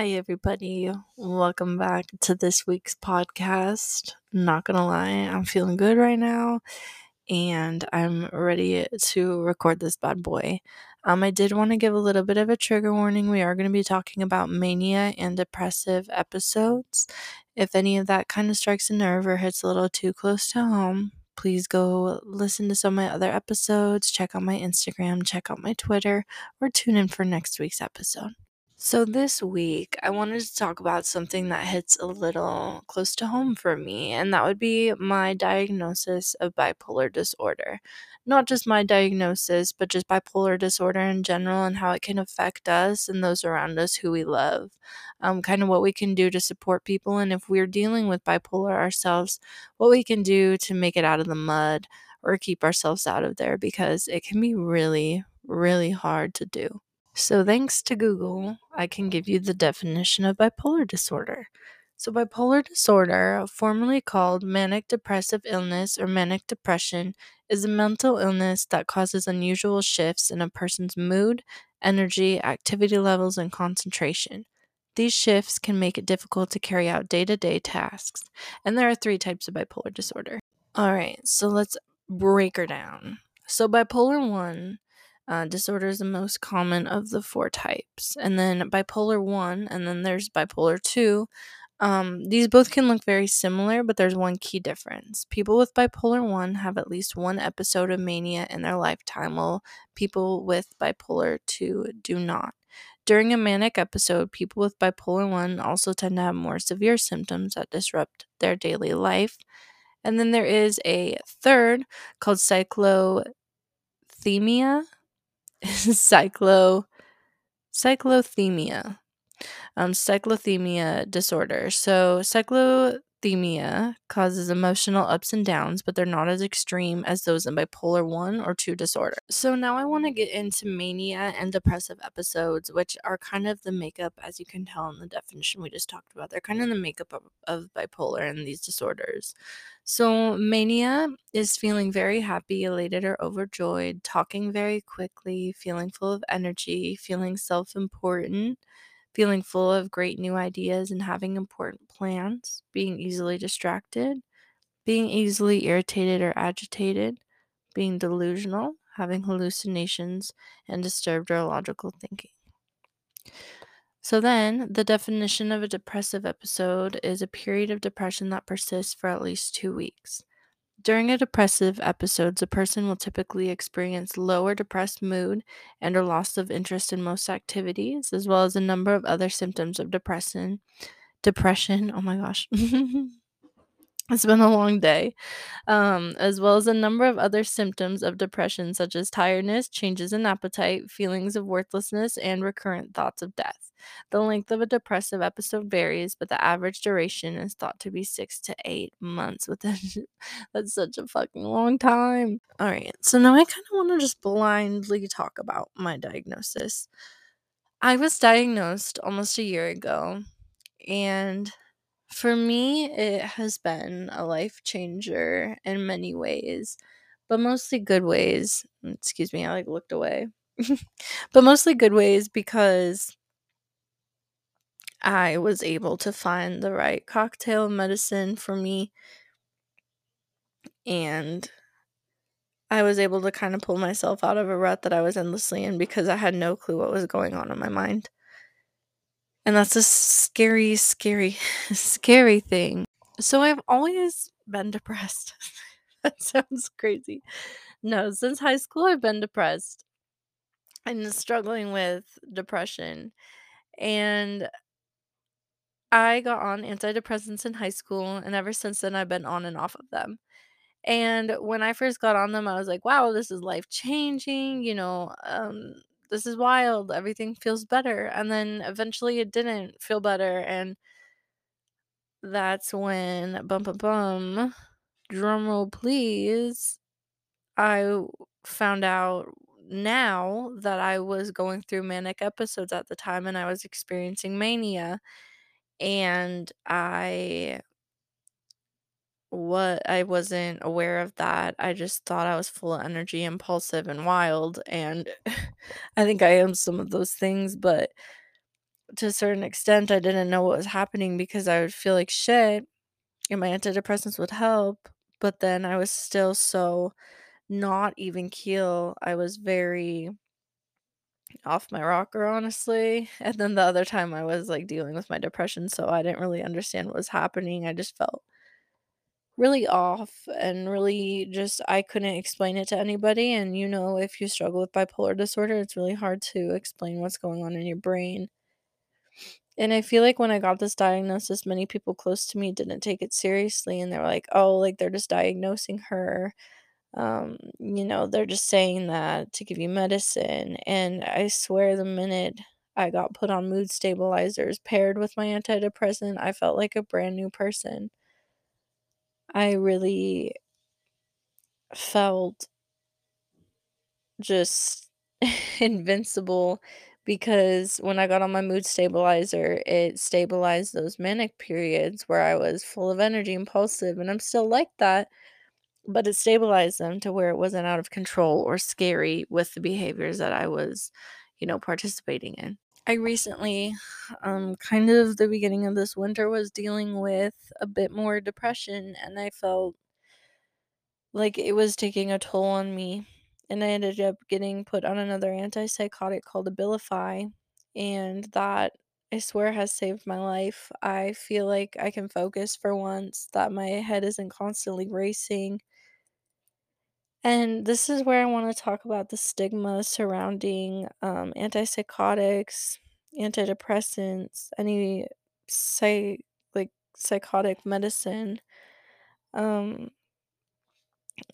Hi, everybody. Welcome back to this week's podcast. Not gonna lie, I'm feeling good right now and I'm ready to record this bad boy. Um, I did want to give a little bit of a trigger warning. We are going to be talking about mania and depressive episodes. If any of that kind of strikes a nerve or hits a little too close to home, please go listen to some of my other episodes, check out my Instagram, check out my Twitter, or tune in for next week's episode. So, this week, I wanted to talk about something that hits a little close to home for me, and that would be my diagnosis of bipolar disorder. Not just my diagnosis, but just bipolar disorder in general and how it can affect us and those around us who we love. Um, kind of what we can do to support people, and if we're dealing with bipolar ourselves, what we can do to make it out of the mud or keep ourselves out of there because it can be really, really hard to do. So, thanks to Google, I can give you the definition of bipolar disorder. So, bipolar disorder, formerly called manic depressive illness or manic depression, is a mental illness that causes unusual shifts in a person's mood, energy, activity levels, and concentration. These shifts can make it difficult to carry out day to day tasks. And there are three types of bipolar disorder. All right, so let's break her down. So, bipolar 1 uh, disorder is the most common of the four types. And then bipolar 1, and then there's bipolar 2. Um, these both can look very similar, but there's one key difference. People with bipolar 1 have at least one episode of mania in their lifetime, while people with bipolar 2 do not. During a manic episode, people with bipolar 1 also tend to have more severe symptoms that disrupt their daily life. And then there is a third called cyclothymia, cyclo cyclothymia um, cyclothymia disorder. So cyclothymia causes emotional ups and downs, but they're not as extreme as those in bipolar 1 or 2 disorder. So now I want to get into mania and depressive episodes, which are kind of the makeup, as you can tell in the definition we just talked about. They're kind of the makeup of, of bipolar and these disorders. So, mania is feeling very happy, elated, or overjoyed, talking very quickly, feeling full of energy, feeling self important, feeling full of great new ideas and having important plans, being easily distracted, being easily irritated or agitated, being delusional, having hallucinations, and disturbed or illogical thinking. So, then the definition of a depressive episode is a period of depression that persists for at least two weeks. During a depressive episode, a person will typically experience lower depressed mood and or loss of interest in most activities, as well as a number of other symptoms of depression. Depression, oh my gosh. It's been a long day, um, as well as a number of other symptoms of depression, such as tiredness, changes in appetite, feelings of worthlessness, and recurrent thoughts of death. The length of a depressive episode varies, but the average duration is thought to be six to eight months. Within that's such a fucking long time. All right, so now I kind of want to just blindly talk about my diagnosis. I was diagnosed almost a year ago, and for me, it has been a life changer in many ways, but mostly good ways. Mm, excuse me, I like looked away. but mostly good ways because I was able to find the right cocktail medicine for me and I was able to kind of pull myself out of a rut that I was endlessly in because I had no clue what was going on in my mind. And that's a scary, scary, scary thing. So I've always been depressed. that sounds crazy. No, since high school, I've been depressed and struggling with depression. And I got on antidepressants in high school, and ever since then, I've been on and off of them. And when I first got on them, I was like, wow, this is life changing. You know, um, this is wild. Everything feels better. And then eventually it didn't feel better. And that's when, bum, bum, bum, drumroll please, I found out now that I was going through manic episodes at the time and I was experiencing mania. And I what I wasn't aware of that. I just thought I was full of energy, impulsive, and wild. And I think I am some of those things, but to a certain extent, I didn't know what was happening because I would feel like shit and my antidepressants would help. But then I was still so not even keel. I was very off my rocker, honestly. And then the other time I was like dealing with my depression, so I didn't really understand what was happening. I just felt really off and really just I couldn't explain it to anybody. And you know, if you struggle with bipolar disorder, it's really hard to explain what's going on in your brain. And I feel like when I got this diagnosis, many people close to me didn't take it seriously and they were like, oh, like they're just diagnosing her. Um, you know, they're just saying that to give you medicine. And I swear, the minute I got put on mood stabilizers paired with my antidepressant, I felt like a brand new person. I really felt just invincible because when I got on my mood stabilizer, it stabilized those manic periods where I was full of energy, impulsive, and I'm still like that, but it stabilized them to where it wasn't out of control or scary with the behaviors that I was, you know, participating in. I recently, um, kind of the beginning of this winter, was dealing with a bit more depression, and I felt like it was taking a toll on me and I ended up getting put on another antipsychotic called Abilify, and that I swear has saved my life. I feel like I can focus for once, that my head isn't constantly racing. And this is where I want to talk about the stigma surrounding um, antipsychotics, antidepressants, any psych like psychotic medicine. Um,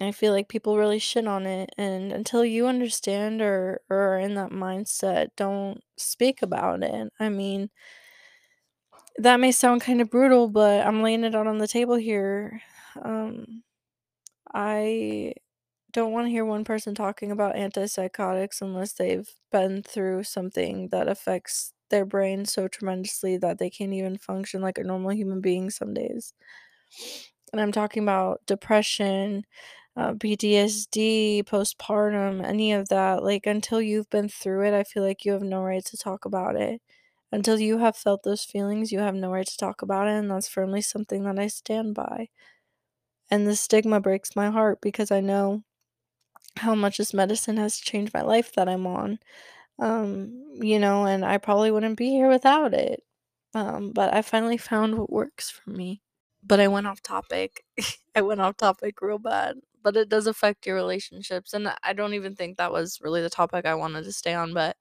I feel like people really shit on it, and until you understand or or are in that mindset, don't speak about it. I mean, that may sound kind of brutal, but I'm laying it out on the table here. Um, I don't want to hear one person talking about antipsychotics unless they've been through something that affects their brain so tremendously that they can't even function like a normal human being some days. And I'm talking about depression, uh, PTSD, postpartum, any of that. Like, until you've been through it, I feel like you have no right to talk about it. Until you have felt those feelings, you have no right to talk about it. And that's firmly something that I stand by. And the stigma breaks my heart because I know how much this medicine has changed my life that I'm on. Um, you know, and I probably wouldn't be here without it. Um, but I finally found what works for me. But I went off topic. I went off topic real bad. But it does affect your relationships. And I don't even think that was really the topic I wanted to stay on. But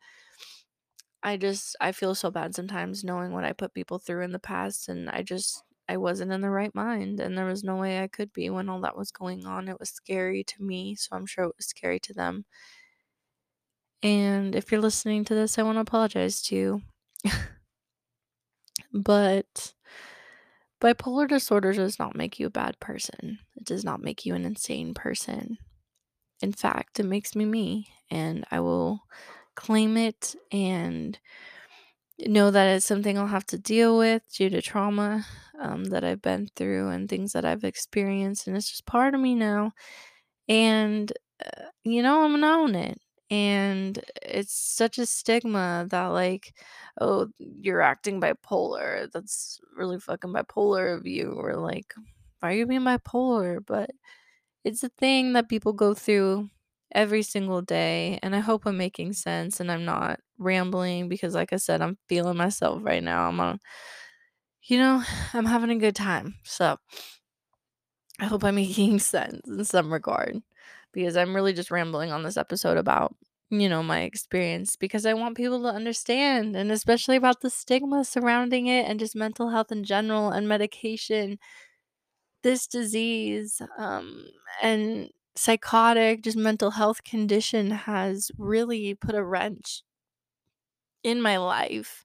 I just, I feel so bad sometimes knowing what I put people through in the past. And I just, I wasn't in the right mind. And there was no way I could be when all that was going on. It was scary to me. So I'm sure it was scary to them. And if you're listening to this, I want to apologize to you. but bipolar disorder does not make you a bad person. It does not make you an insane person. In fact, it makes me me, and I will claim it and know that it's something I'll have to deal with due to trauma um, that I've been through and things that I've experienced, and it's just part of me now. And uh, you know, I'm gonna own it and it's such a stigma that like oh you're acting bipolar that's really fucking bipolar of you or like why are you being bipolar but it's a thing that people go through every single day and i hope i'm making sense and i'm not rambling because like i said i'm feeling myself right now i'm on you know i'm having a good time so i hope i'm making sense in some regard because I'm really just rambling on this episode about, you know, my experience because I want people to understand and especially about the stigma surrounding it and just mental health in general and medication. This disease um, and psychotic, just mental health condition has really put a wrench in my life.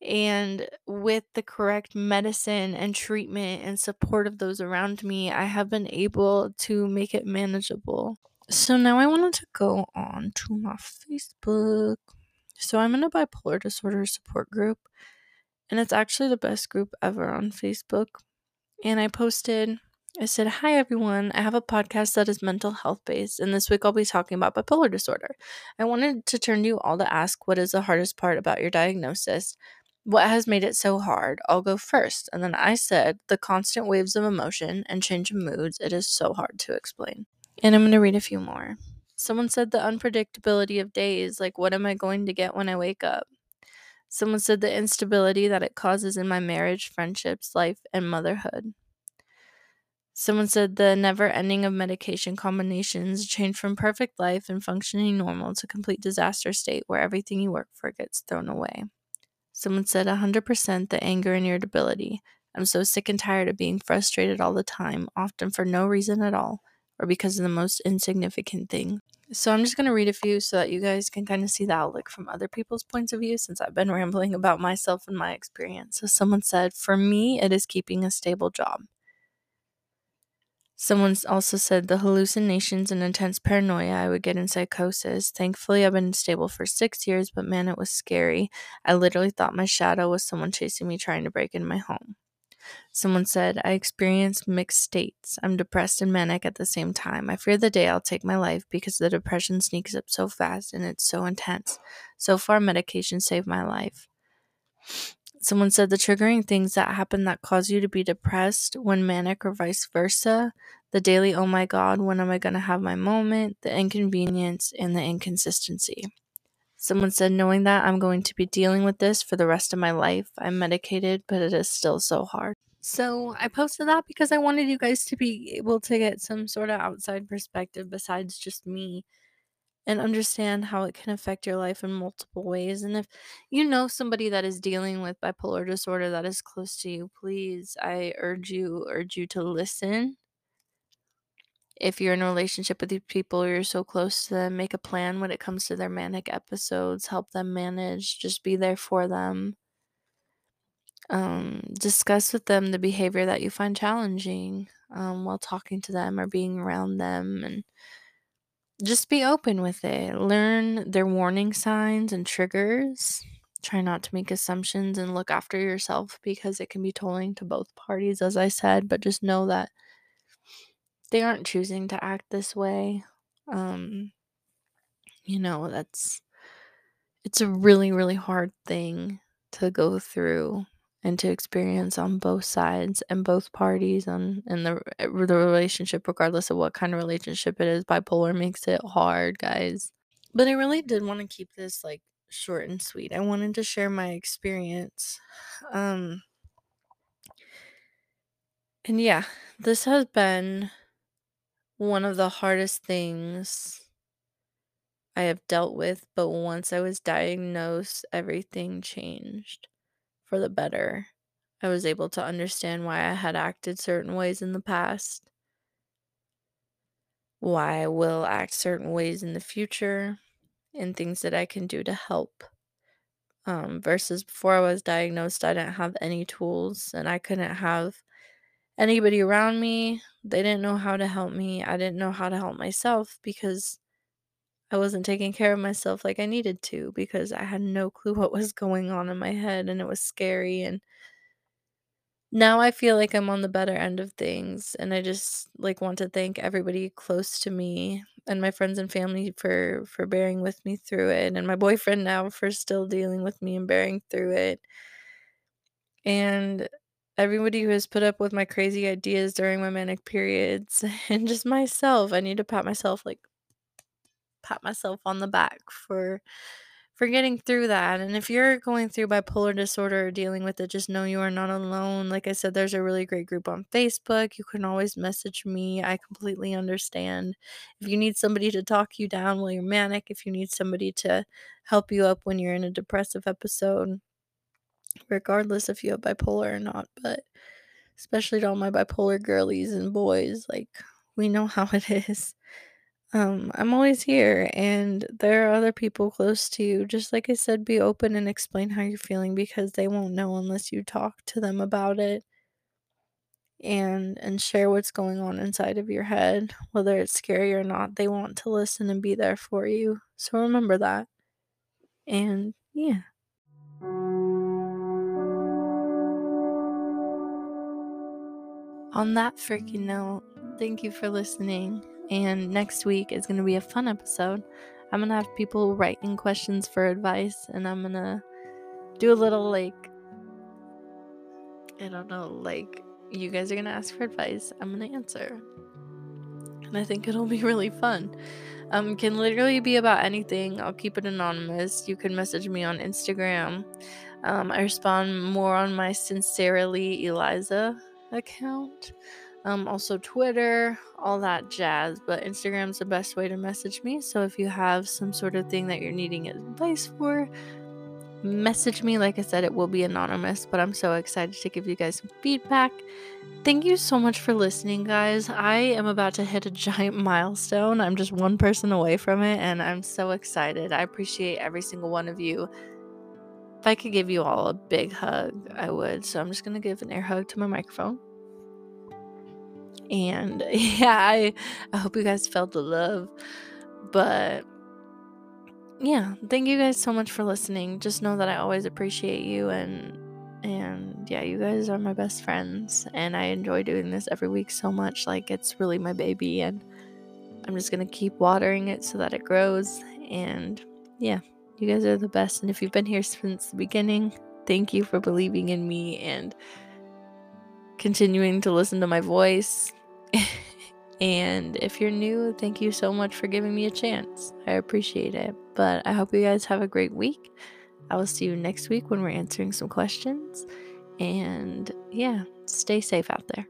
And with the correct medicine and treatment and support of those around me, I have been able to make it manageable. So now I wanted to go on to my Facebook. So I'm in a bipolar disorder support group, and it's actually the best group ever on Facebook. And I posted, I said, Hi everyone, I have a podcast that is mental health based, and this week I'll be talking about bipolar disorder. I wanted to turn to you all to ask what is the hardest part about your diagnosis What has made it so hard? I'll go first. And then I said, the constant waves of emotion and change of moods, it is so hard to explain. And I'm going to read a few more. Someone said the unpredictability of days, like what am I going to get when I wake up? Someone said the instability that it causes in my marriage, friendships, life, and motherhood. Someone said the never ending of medication combinations change from perfect life and functioning normal to complete disaster state where everything you work for gets thrown away. Someone said 100% the anger and irritability. I'm so sick and tired of being frustrated all the time, often for no reason at all, or because of the most insignificant thing. So I'm just going to read a few so that you guys can kind of see the outlook from other people's points of view since I've been rambling about myself and my experience. So someone said, For me, it is keeping a stable job. Someone also said the hallucinations and intense paranoia I would get in psychosis. Thankfully, I've been stable for six years, but man, it was scary. I literally thought my shadow was someone chasing me trying to break into my home. Someone said, I experience mixed states. I'm depressed and manic at the same time. I fear the day I'll take my life because the depression sneaks up so fast and it's so intense. So far, medication saved my life. Someone said the triggering things that happen that cause you to be depressed when manic or vice versa, the daily oh my god, when am I going to have my moment, the inconvenience, and the inconsistency. Someone said, knowing that I'm going to be dealing with this for the rest of my life, I'm medicated, but it is still so hard. So I posted that because I wanted you guys to be able to get some sort of outside perspective besides just me and understand how it can affect your life in multiple ways. And if you know somebody that is dealing with bipolar disorder that is close to you, please, I urge you, urge you to listen. If you're in a relationship with these people or you're so close to them, make a plan when it comes to their manic episodes, help them manage, just be there for them. Um, discuss with them the behavior that you find challenging um, while talking to them or being around them and just be open with it. Learn their warning signs and triggers. Try not to make assumptions and look after yourself because it can be tolling to both parties, as I said. But just know that they aren't choosing to act this way. Um, you know, that's it's a really, really hard thing to go through and to experience on both sides and both parties and the eh, the relationship regardless of what kind of relationship it is bipolar makes it hard guys. But i really did want to keep this like short and sweet. I wanted to share my experience um and yeah this has been one of the hardest things I have dealt with, but once I was diagnosed, everything changed for the better. I was able to understand why I had acted certain ways in the past, why I will act certain ways in the future, and things that I can do to help. Um, versus before I was diagnosed, I didn't have any tools and I couldn't have anybody around me. They didn't know how to help me. I didn't know how to help myself because I wasn't taking care of myself like I needed to because I had no clue what was going on in my head and it was scary and now I feel like I'm on the better end of things and I just like want to thank everybody close to me and my friends and family for for bearing with me through it and my boyfriend now for still dealing with me and bearing through it. And everybody who has put up with my crazy ideas during my manic periods and just myself. I need to pat myself like pat myself on the back for for getting through that. And if you're going through bipolar disorder or dealing with it, just know you are not alone. Like I said, there's a really great group on Facebook. You can always message me. I completely understand. If you need somebody to talk you down while you're manic, if you need somebody to help you up when you're in a depressive episode, regardless if you have bipolar or not, but especially to all my bipolar girlies and boys, like we know how it is um, I'm always here, and there are other people close to you. Just like I said, be open and explain how you're feeling because they won't know unless you talk to them about it and and share what's going on inside of your head. Whether it's scary or not they want to listen and be there for you. So remember that. And yeah. On that freaking note thank you for listening and next week is going to be a fun episode. I'm going to have people writing questions for advice, and I'm going to do a little like I don't know, like you guys are gonna ask for advice. I'm gonna answer. And I think it'll be really fun. Um, can literally be about anything. I'll keep it anonymous. You can message me on Instagram. Um, I respond more on my sincerely Eliza account. Um, also Twitter, all that jazz. But Instagram's the best way to message me. So if you have some sort of thing that you're needing advice for, message me. Like I said, it will be anonymous, but I'm so excited to give you guys some feedback. Thank you so much for listening, guys. I am about to hit a giant milestone. I'm just one person away from it, and I'm so excited. I appreciate every single one of you. If I could give you all a big hug, I would. So I'm just going to give an air hug to my microphone. And yeah, I, I hope you guys felt the love. But yeah, thank you guys so much for listening. Just know that I always appreciate you and and yeah, you guys are my best friends and I enjoy doing this every week so much. Like it's really my baby and I'm just going to keep watering it so that it grows and yeah, you guys are the best and if you've been here since the beginning, thank you for believing in me and continuing to listen to my voice. And if you're new, thank you so much for giving me a chance. I appreciate it. But I hope you guys have a great week. I will see you next week when we're answering some questions. And yeah, stay safe out there.